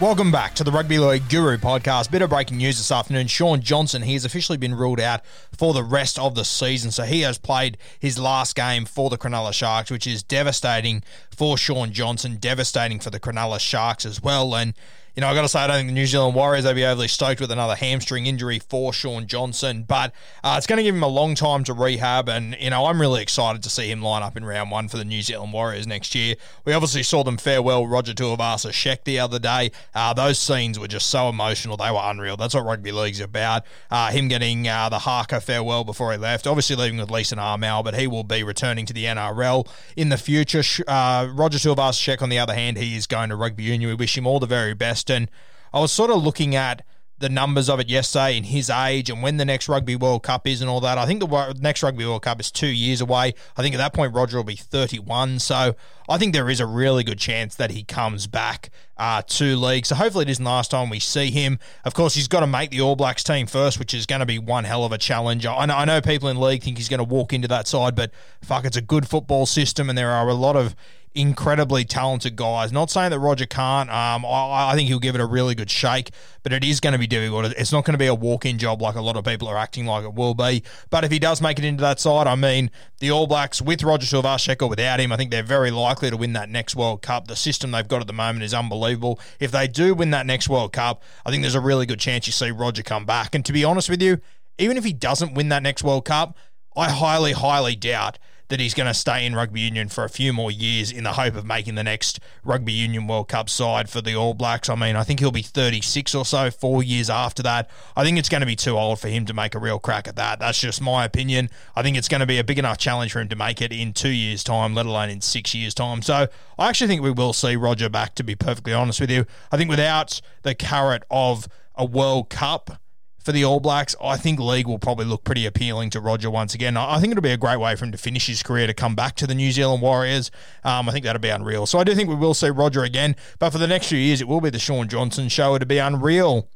Welcome back to the Rugby League Guru podcast. Bit of breaking news this afternoon. Shaun Johnson, he has officially been ruled out for the rest of the season. So he has played his last game for the Cronulla Sharks, which is devastating for Shaun Johnson, devastating for the Cronulla Sharks as well. And you know, I got to say, I don't think the New Zealand Warriors will be overly stoked with another hamstring injury for Shaun Johnson, but uh, it's going to give him a long time to rehab. And, you know, I'm really excited to see him line up in round one for the New Zealand Warriors next year. We obviously saw them farewell Roger Tuivasa Sheck the other day. Uh, those scenes were just so emotional. They were unreal. That's what rugby league's about. Uh, him getting uh, the haka farewell before he left, obviously leaving with Leeson Armour, but he will be returning to the NRL in the future. Uh, Roger Tuivasa Sheck, on the other hand, he is going to rugby union. We wish him all the very best. And I was sort of looking at the numbers of it yesterday in his age and when the next Rugby World Cup is and all that. I think the next Rugby World Cup is two years away. I think at that point Roger will be 31. So I think there is a really good chance that he comes back uh, to league. So hopefully it isn't the last time we see him. Of course, he's got to make the All Blacks team first, which is going to be one hell of a challenge. I know, I know people in league think he's going to walk into that side, but fuck, it's a good football system and there are a lot of incredibly talented guys. Not saying that Roger can't. Um, I, I think he'll give it a really good shake, but it is going to be difficult. It's not going to be a walk-in job like a lot of people are acting like it will be. But if he does make it into that side, I mean, the All Blacks with Roger Tuivasa-Sheck or without him, I think they're very likely to win that next World Cup. The system they've got at the moment is unbelievable. If they do win that next World Cup, I think there's a really good chance you see Roger come back. And to be honest with you, even if he doesn't win that next World Cup, I highly, highly doubt that he's going to stay in rugby union for a few more years in the hope of making the next rugby union World Cup side for the All Blacks. I mean, I think he'll be 36 or so, four years after that. I think it's going to be too old for him to make a real crack at that. That's just my opinion. I think it's going to be a big enough challenge for him to make it in two years' time, let alone in six years' time. So I actually think we will see Roger back, to be perfectly honest with you. I think without the carrot of a World Cup, for the All Blacks, I think league will probably look pretty appealing to Roger once again. I think it'll be a great way for him to finish his career to come back to the New Zealand Warriors. Um, I think that'll be unreal. So I do think we will see Roger again, but for the next few years, it will be the Shaun Johnson show. It'll be unreal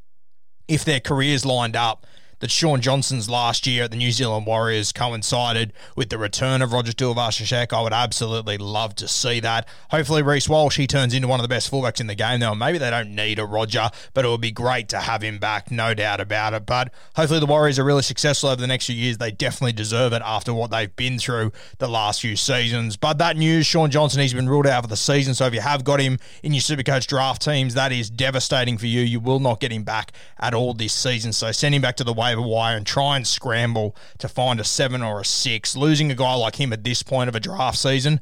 if their careers lined up that Shaun Johnson's last year at the New Zealand Warriors coincided with the return of Roger Tuivasa-Sheck. I would absolutely love to see that. Hopefully, Reece Walsh, he turns into one of the best fullbacks in the game, though. Maybe they don't need a Roger, but it would be great to have him back, no doubt about it. But hopefully, the Warriors are really successful over the next few years. They definitely deserve it after what they've been through the last few seasons. But that news, Shaun Johnson, he's been ruled out for the season. So if you have got him in your Supercoach draft teams, that is devastating for you. You will not get him back at all this season. So send him back to the waiver wire and try and scramble to find a seven or a six. Losing a guy like him at this point of a draft season,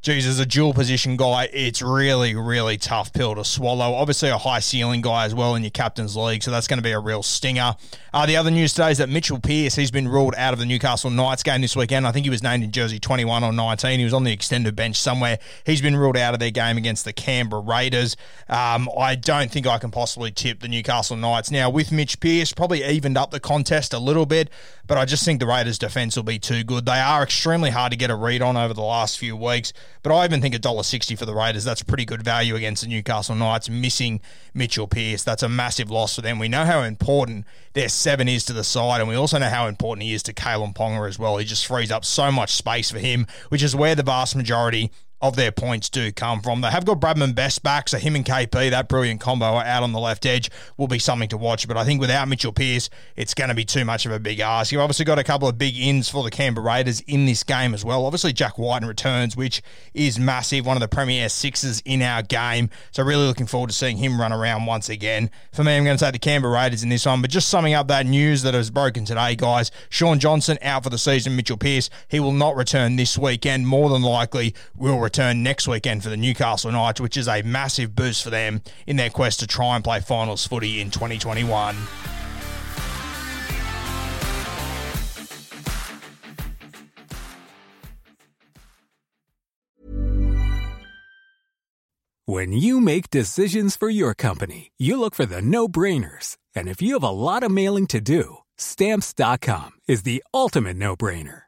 geez, as a dual position guy, it's really, really tough pill to swallow. Obviously, a high ceiling guy as well in your captain's league, so that's going to be a real stinger. Uh, the other news today is that Mitchell Pearce, he's been ruled out of the Newcastle Knights game this weekend. I think he was named in jersey 21 or 19. He was on the extended bench somewhere. He's been ruled out of their game against the Canberra Raiders. Um, I don't think I can possibly tip the Newcastle Knights. Now, with Mitch Pearce, probably evened up the contest a little bit, but I just think the Raiders' defence will be too good. They are extremely hard to get a read on over the last few weeks. But I even think $1.60 for the Raiders, that's pretty good value against the Newcastle Knights, missing Mitchell Pearce. That's a massive loss for them. We know how important their seven is to the side, and we also know how important he is to Kalyn Ponga as well. He just frees up so much space for him, which is where the vast majority of their points do come from. They have got Bradman Best back, so him and KP, that brilliant combo out on the left edge, will be something to watch. But I think without Mitchell Pearce, it's going to be too much of a big ask. You've obviously got a couple of big ins for the Canberra Raiders in this game as well. Obviously, Jack Wighton returns, which is massive, one of the premier sixes in our game. So really looking forward to seeing him run around once again. For me, I'm going to take the Canberra Raiders in this one. But just summing up that news that has broken today, guys, Shaun Johnson out for the season. Mitchell Pearce, he will not return this weekend. More than likely will return next weekend for the Newcastle Knights, which is a massive boost for them in their quest to try and play finals footy in 2021. When you make decisions for your company, you look for the no brainers. And if you have a lot of mailing to do, stamps.com is the ultimate no brainer.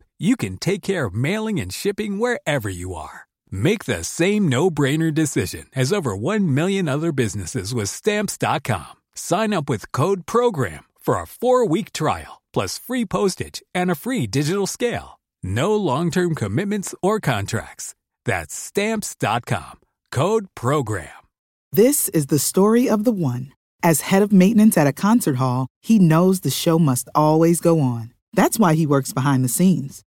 you can take care of mailing and shipping wherever you are. Make the same no-brainer decision as over 1 million other businesses with stamps.com. Sign up with code program for a 4-week trial plus free postage and a free digital scale. No long-term commitments or contracts. That's stamps.com. Code program. This is the story of the one. As head of maintenance at a concert hall, he knows the show must always go on. That's why he works behind the scenes,